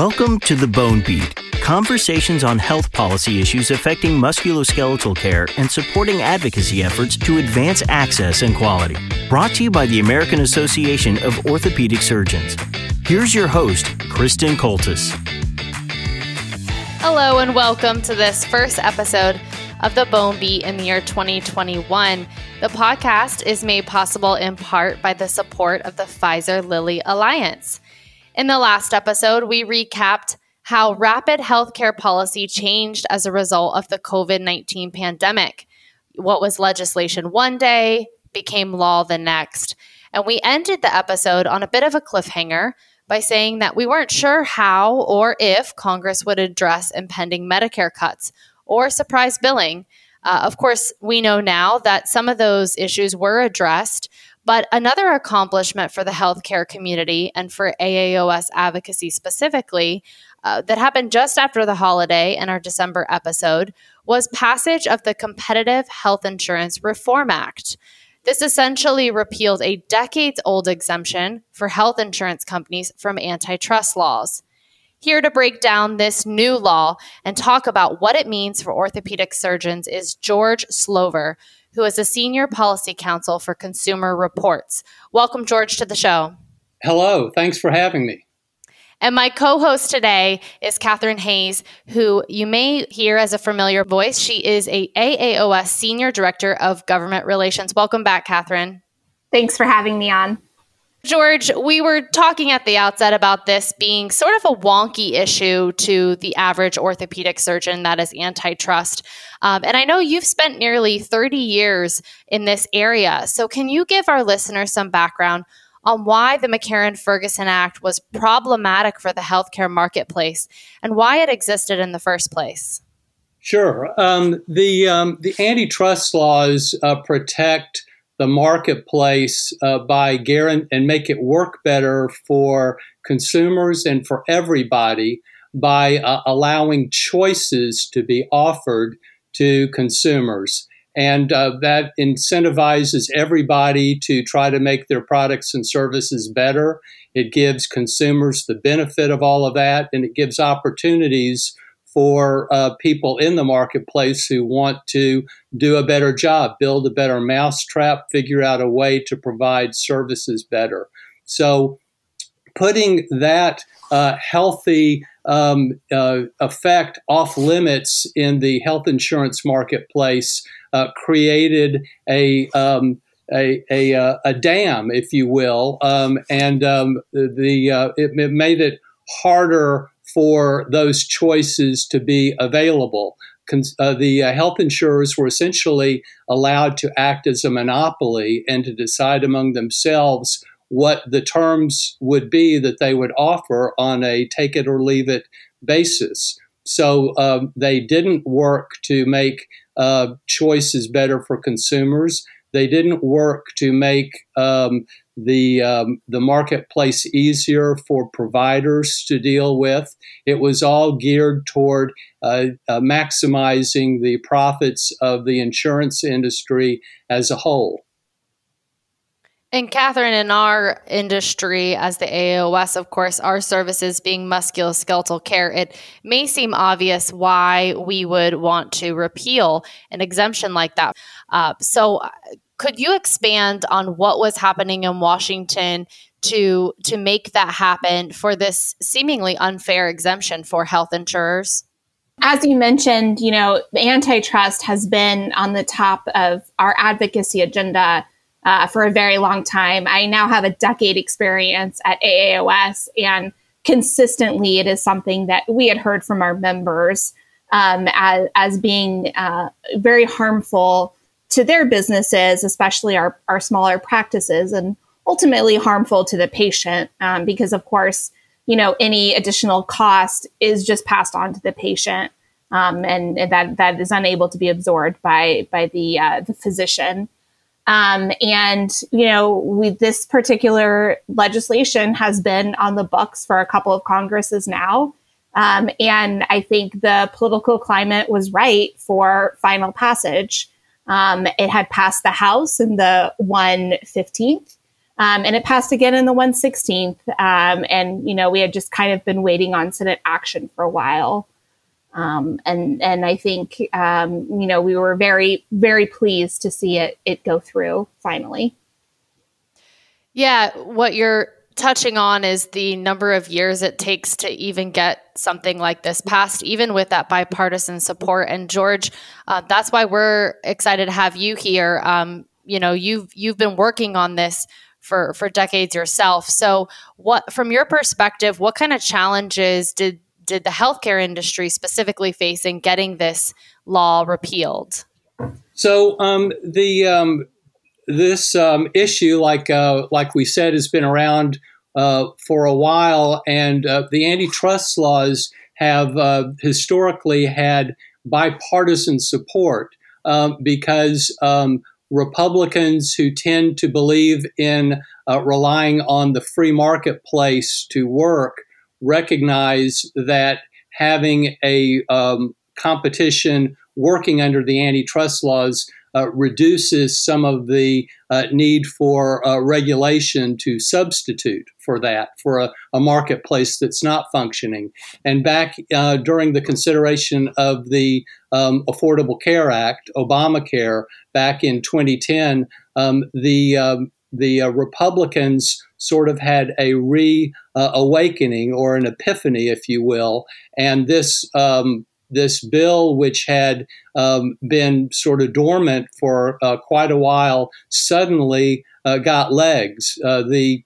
Welcome to the Bone Beat conversations on health policy issues affecting musculoskeletal care and supporting advocacy efforts to advance access and quality. Brought to you by the American Association of Orthopedic Surgeons. Here's your host, Kristen Coltis. Hello, and welcome to this first episode of the Bone Beat in the year 2021. The podcast is made possible in part by the support of the Pfizer Lilly Alliance. In the last episode, we recapped how rapid healthcare policy changed as a result of the COVID 19 pandemic. What was legislation one day became law the next. And we ended the episode on a bit of a cliffhanger by saying that we weren't sure how or if Congress would address impending Medicare cuts or surprise billing. Uh, of course, we know now that some of those issues were addressed, but another accomplishment for the healthcare community and for AAOS advocacy specifically uh, that happened just after the holiday in our December episode was passage of the Competitive Health Insurance Reform Act. This essentially repealed a decades old exemption for health insurance companies from antitrust laws. Here to break down this new law and talk about what it means for orthopedic surgeons is George Slover, who is a senior policy counsel for Consumer Reports. Welcome, George, to the show. Hello. Thanks for having me. And my co host today is Catherine Hayes, who you may hear as a familiar voice. She is a AAOS Senior Director of Government Relations. Welcome back, Catherine. Thanks for having me on. George, we were talking at the outset about this being sort of a wonky issue to the average orthopedic surgeon that is antitrust. Um, and I know you've spent nearly 30 years in this area. So, can you give our listeners some background on why the McCarran Ferguson Act was problematic for the healthcare marketplace and why it existed in the first place? Sure. Um, the, um, the antitrust laws uh, protect the marketplace uh, by guarantee and make it work better for consumers and for everybody by uh, allowing choices to be offered to consumers. And uh, that incentivizes everybody to try to make their products and services better. It gives consumers the benefit of all of that, and it gives opportunities for uh, people in the marketplace who want to do a better job, build a better mousetrap, figure out a way to provide services better. So, putting that uh, healthy um, uh, effect off limits in the health insurance marketplace uh, created a um, a, a, uh, a, dam, if you will, um, and um, the uh, it, it, made it harder for those choices to be available. Uh, the uh, health insurers were essentially allowed to act as a monopoly and to decide among themselves what the terms would be that they would offer on a take it or leave it basis. So um, they didn't work to make uh, choices better for consumers. They didn't work to make um, the um, the marketplace easier for providers to deal with. It was all geared toward uh, uh, maximizing the profits of the insurance industry as a whole. And Catherine, in our industry, as the AOS, of course, our services being musculoskeletal care, it may seem obvious why we would want to repeal an exemption like that. Uh, so, could you expand on what was happening in Washington to to make that happen for this seemingly unfair exemption for health insurers? As you mentioned, you know, antitrust has been on the top of our advocacy agenda uh, for a very long time. I now have a decade experience at AAOS, and consistently, it is something that we had heard from our members um, as, as being uh, very harmful to their businesses, especially our, our smaller practices, and ultimately harmful to the patient um, because, of course, you know, any additional cost is just passed on to the patient, um, and, and, that that is unable to be absorbed by by the uh, the physician. Um, and you know, we, this particular legislation has been on the books for a couple of Congresses now. Um, and I think the political climate was right for final passage. Um, it had passed the House in the 115th, Um, and it passed again in the 116th. Um, and, you know, we had just kind of been waiting on Senate action for a while. Um, and and I think um, you know we were very very pleased to see it it go through finally. Yeah, what you're touching on is the number of years it takes to even get something like this passed, even with that bipartisan support. And George, uh, that's why we're excited to have you here. Um, you know, you've you've been working on this for for decades yourself. So, what from your perspective, what kind of challenges did did the healthcare industry specifically face in getting this law repealed? So um, the um, this um, issue, like uh, like we said, has been around uh, for a while, and uh, the antitrust laws have uh, historically had bipartisan support um, because um, Republicans who tend to believe in uh, relying on the free marketplace to work recognize that having a um, competition working under the antitrust laws uh, reduces some of the uh, need for uh, regulation to substitute for that, for a, a, marketplace that's not functioning. And back uh, during the consideration of the um, Affordable Care Act, Obamacare, back in 2010, um, the um, the uh, Republicans sort of had a reawakening uh, or an epiphany, if you will, and this um, this bill, which had um, been sort of dormant for uh, quite a while, suddenly uh, got legs. Uh, the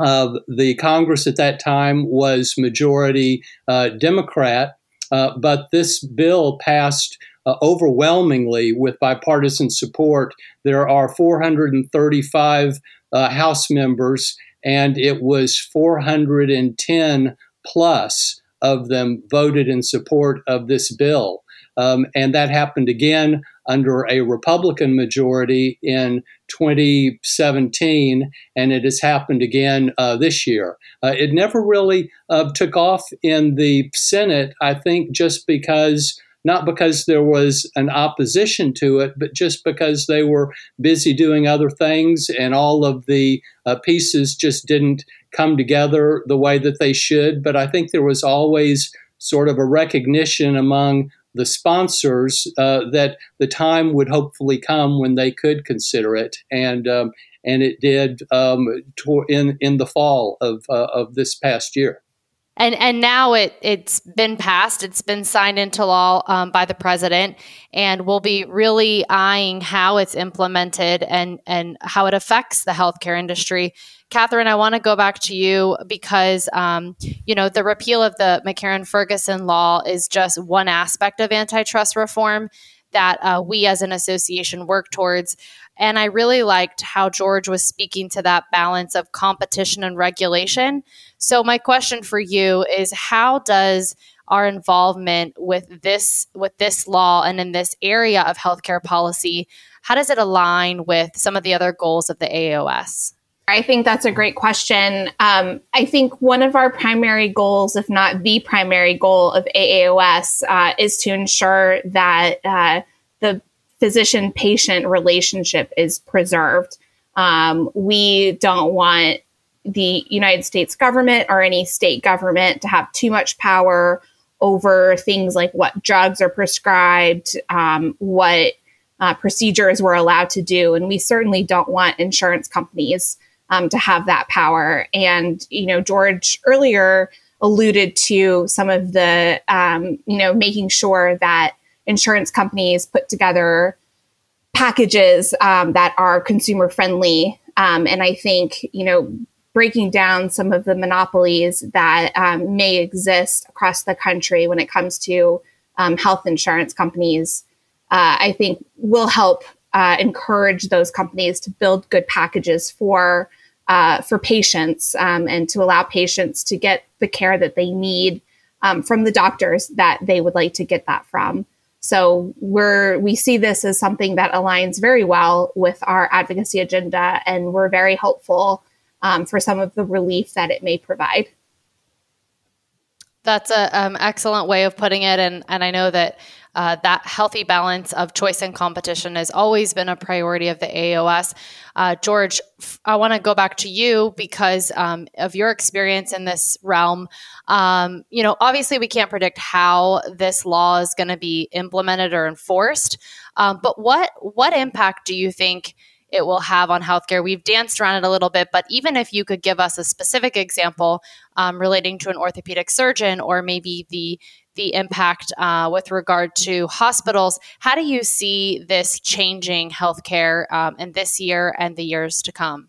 uh, the Congress at that time was majority uh, Democrat, but this bill passed uh, overwhelmingly with bipartisan support. There are 435 uh, House members, and it was 410 plus of them voted in support of this bill. Um, and that happened again under a Republican majority in 2017, and it has happened again uh, this year. Uh, it never really uh, took off in the Senate, I think, just because not because there was an opposition to it, but just because they were busy doing other things and all of the uh, pieces just didn't come together the way that they should. But I think there was always sort of a recognition among the sponsors uh, that the time would hopefully come when they could consider it, and um, and it did um, in in the fall of uh, of this past year and and now it it's been passed. It's been signed into law um, by the president. And we'll be really eyeing how it's implemented and and how it affects the healthcare industry. Catherine i want to go back to you because um, you know the repeal of the mccarran ferguson law is just one aspect of antitrust reform that uh, we as an association work towards and I really liked how George was speaking to that balance of competition and regulation. So, my question for you is how does our involvement with this with this law and in this area of healthcare policy how does it align with some of the other goals of the AAOS? I think that's a great question. Um, I think one of our primary goals, if not the primary goal of AAOS, uh, is to ensure that uh, the physician patient relationship is preserved. Um, we don't want the United States government or any state government to have too much power over things like what drugs are prescribed, um, what uh, procedures we're allowed to do. And we certainly don't want insurance companies um, to have that power. And, you know, George earlier alluded to some of the, um, you know, making sure that insurance companies put together packages um, that are consumer friendly. Um, and I think, you know, breaking down some of the monopolies that um, may exist across the country when it comes to um, health insurance companies, uh, I think will help uh, encourage those companies to build good packages for uh, for patients um, and to allow patients to get the care that they need um, from the doctors that they would like to get that from. So we're we see this as something that aligns very well with our advocacy agenda, and we're very hopeful um, for some of the relief that it may provide. That's an um, excellent way of putting it, and and I know that uh, that healthy balance of choice and competition has always been a priority of the AOS. Uh, George, I want to go back to you because um, of your experience in this realm. Um, you know, obviously, we can't predict how this law is going to be implemented or enforced, um, but what what impact do you think? It will have on healthcare. We've danced around it a little bit, but even if you could give us a specific example um, relating to an orthopedic surgeon or maybe the the impact uh, with regard to hospitals, how do you see this changing healthcare um, in this year and the years to come?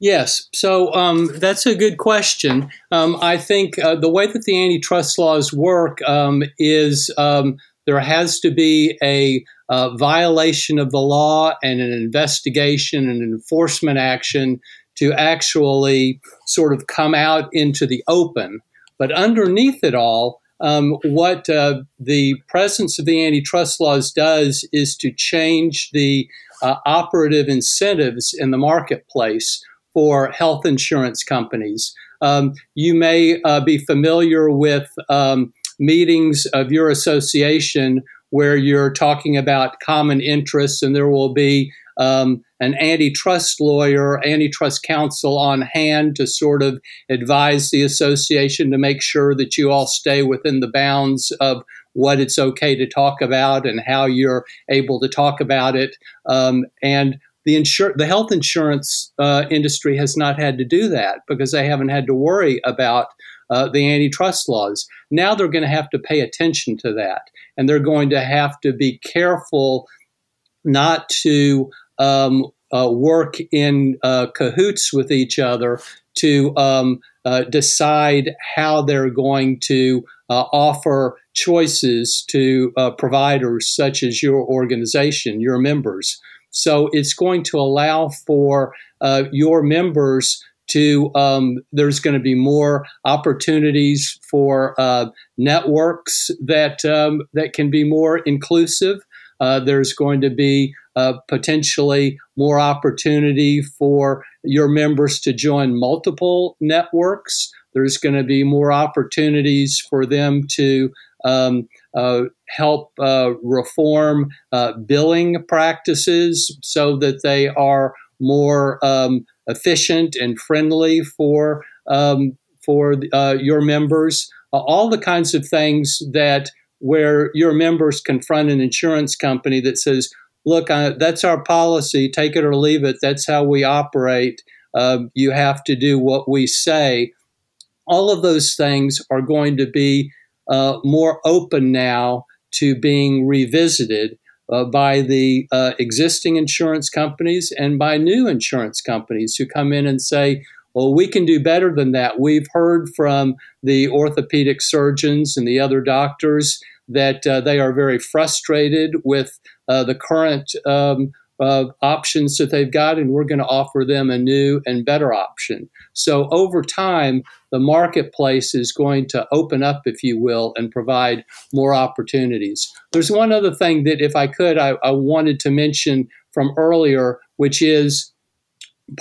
Yes, so um, that's a good question. Um, I think uh, the way that the antitrust laws work um, is um, there has to be a uh, violation of the law and an investigation and enforcement action to actually sort of come out into the open. But underneath it all, um, what uh, the presence of the antitrust laws does is to change the uh, operative incentives in the marketplace for health insurance companies. Um, you may uh, be familiar with um, meetings of your association where you're talking about common interests, and there will be um, an antitrust lawyer, antitrust counsel on hand to sort of advise the association to make sure that you all stay within the bounds of what it's okay to talk about and how you're able to talk about it. Um, and the insur- the health insurance uh, industry has not had to do that because they haven't had to worry about uh, the antitrust laws. Now they're going to have to pay attention to that, and they're going to have to be careful not to um, uh, work in uh, cahoots with each other to um, uh, decide how they're going to uh, offer choices to uh, providers such as your organization, your members. So it's going to allow for your members to um, there's going to be more opportunities for uh, networks that um, that can be more inclusive. Uh, there's going to be uh, potentially more opportunity for your members to join multiple networks. There's going to be more opportunities for them to um, uh, help uh, reform uh, billing practices so that they are more um, efficient and friendly for um, for uh, your members. Uh, all the kinds of things that where your members confront an insurance company that says, "Look, uh, that's our policy. Take it or leave it. That's how we operate. Um, you have to do what we say." All of those things are going to be uh, more open now to being revisited uh, by the uh, existing insurance companies and by new insurance companies who come in and say, well, we can do better than that. We've heard from the orthopedic surgeons and the other doctors that uh, they are very frustrated with uh, the current um, uh, options that they've got, and we're going to offer them a new and better option. So over time, the marketplace is going to open up, if you will, and provide more opportunities. There's one other thing that, if I could, I, I wanted to mention from earlier, which is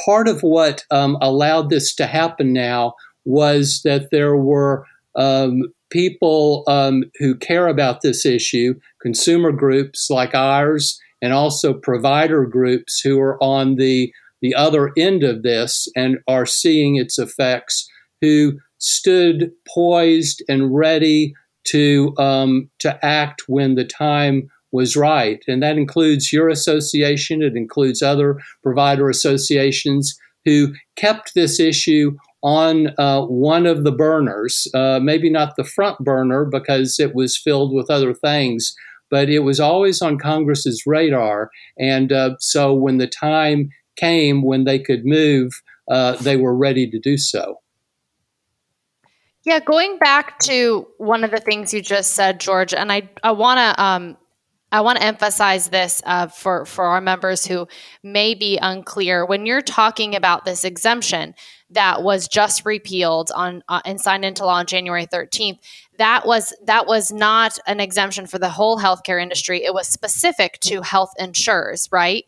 part of what um, allowed this to happen now was that there were um, people um, who care about this issue, consumer groups like ours and also provider groups who are on the the other end of this and are seeing its effects, who stood poised and ready to um, to act when the time was right, and that includes your association. It includes other provider associations who kept this issue on uh, one of the burners, uh, maybe not the front burner because it was filled with other things, but it was always on Congress's radar. And uh, so when the time came when they could move, uh, they were ready to do so. Yeah, going back to one of the things you just said, George, and I, I want to um, I want to emphasize this uh, for for our members who may be unclear. When you're talking about this exemption that was just repealed on uh, and signed into law on January 13th, that was that was not an exemption for the whole healthcare industry. It was specific to health insurers, right?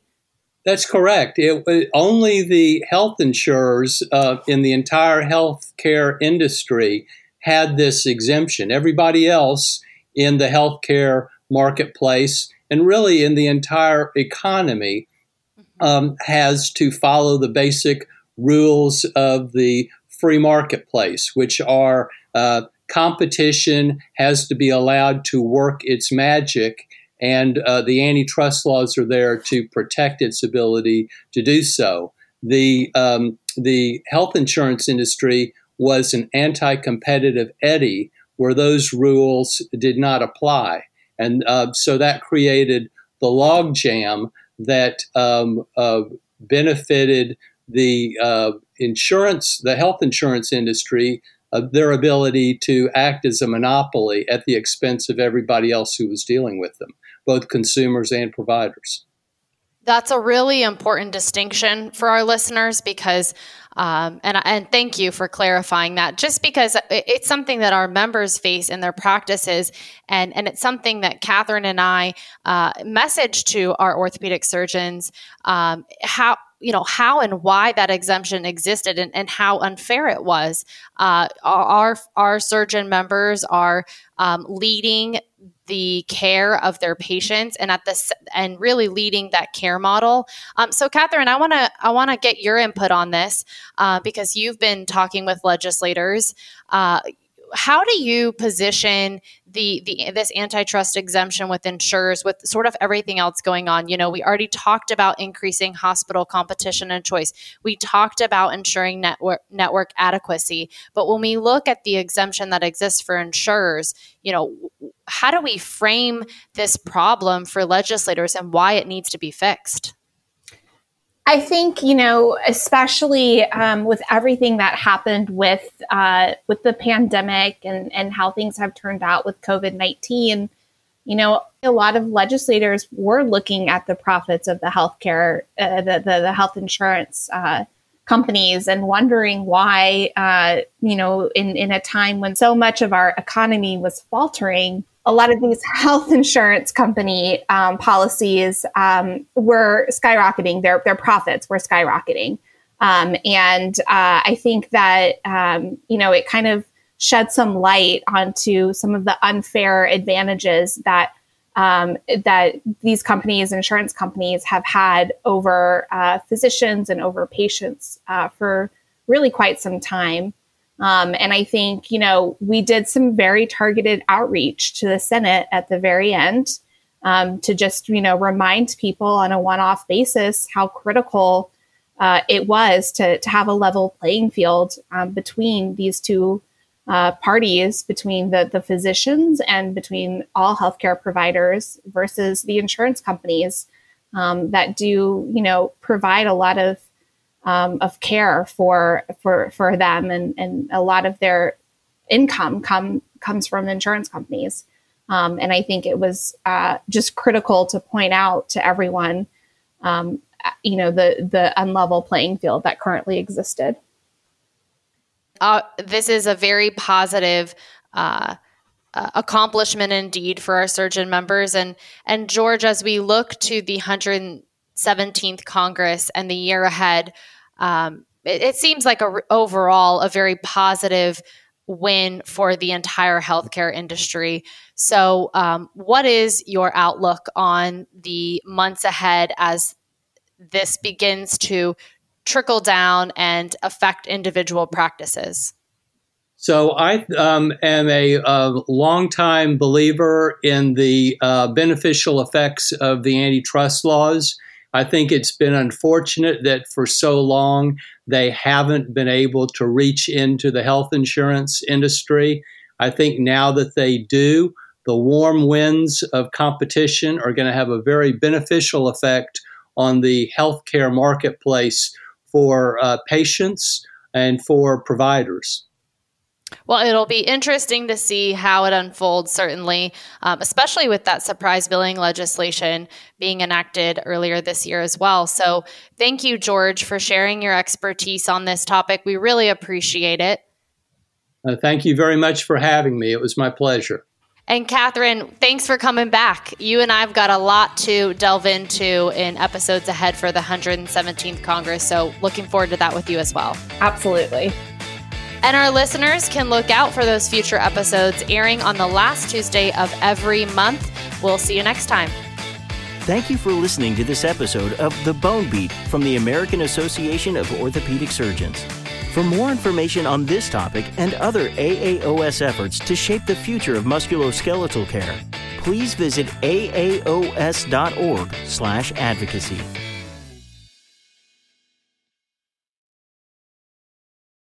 That's correct. It, it, only the health insurers uh, in the entire healthcare industry had this exemption. Everybody else in the healthcare marketplace and really in the entire economy mm-hmm. um, has to follow the basic rules of the free marketplace, which are uh, competition has to be allowed to work its magic, and uh, the antitrust laws are there to protect its ability to do so. The um, the health insurance industry was an anti-competitive eddy where those rules did not apply, and uh, so that created the logjam that um, uh, benefited the uh, insurance, the health insurance industry, uh, their ability to act as a monopoly at the expense of everybody else who was dealing with them, both consumers and providers. That's a really important distinction for our listeners because, um, and and thank you for clarifying that. Just because it's something that our members face in their practices, and and it's something that Catherine and I uh, message to our orthopedic surgeons um, how you know how and why that exemption existed and, and how unfair it was. Uh, our our surgeon members are um, leading the care of their patients and at this and really leading that care model. Um, so, Catherine, I want to I want to get your input on this uh, because you've been talking with legislators. Uh, how do you position the the this antitrust exemption with insurers with sort of everything else going on you know we already talked about increasing hospital competition and choice we talked about ensuring network network adequacy but when we look at the exemption that exists for insurers you know how do we frame this problem for legislators and why it needs to be fixed I think you know, especially um, with everything that happened with uh, with the pandemic and and how things have turned out with COVID nineteen. You know, a lot of legislators were looking at the profits of the healthcare, uh, the, the, the health insurance uh, companies, and wondering why, uh, you know, in in a time when so much of our economy was faltering, a lot of these health insurance company um, policies um, were skyrocketing. Their their profits were skyrocketing, um, and uh, I think that um, you know it kind of shed some light onto some of the unfair advantages that um, that these companies, insurance companies, have had over uh, physicians and over patients uh, for really quite some time. Um, and I think, you know, we did some very targeted outreach to the Senate at the very end um, to just, you know, remind people on a one off basis how critical uh, it was to, to have a level playing field um, between these two uh, parties, between the, the physicians and between all healthcare providers versus the insurance companies um, that do, you know, provide a lot of um, of care for for for them, and and a lot of their income come comes from insurance companies. Um, and I think it was uh, just critical to point out to everyone, um, you know, the the unlevel playing field that currently existed. Uh, this is a very positive uh, uh, accomplishment indeed for our surgeon members, and and George, as we look to the 117th Congress and the year ahead, um, it, it, seems like a, overall a very positive win for the entire healthcare industry. So, um, what is your outlook on the months ahead as this begins to trickle down and affect individual practices? So I um, am a, a longtime believer in the uh, beneficial effects of the antitrust laws. I think it's been unfortunate that for so long they haven't been able to reach into the health insurance industry. I think now that they do, the warm winds of competition are going to have a very beneficial effect on the healthcare marketplace for uh, patients and for providers. Well, it'll be interesting to see how it unfolds, certainly, um, especially with that surprise billing legislation being enacted earlier this year as well. So, thank you, George, for sharing your expertise on this topic. We really appreciate it. Uh, thank you very much for having me. It was my pleasure. And Catherine, thanks for coming back. You and I've got a lot to delve into in episodes ahead for the 117th Congress. So, looking forward to that with you as well. Absolutely. And our listeners can look out for those future episodes airing on the last Tuesday of every month. We'll see you next time. Thank you for listening to this episode of The Bone Beat from the American Association of Orthopedic Surgeons. For more information on this topic and other AAOS efforts to shape the future of musculoskeletal care, please visit aaos.org/advocacy.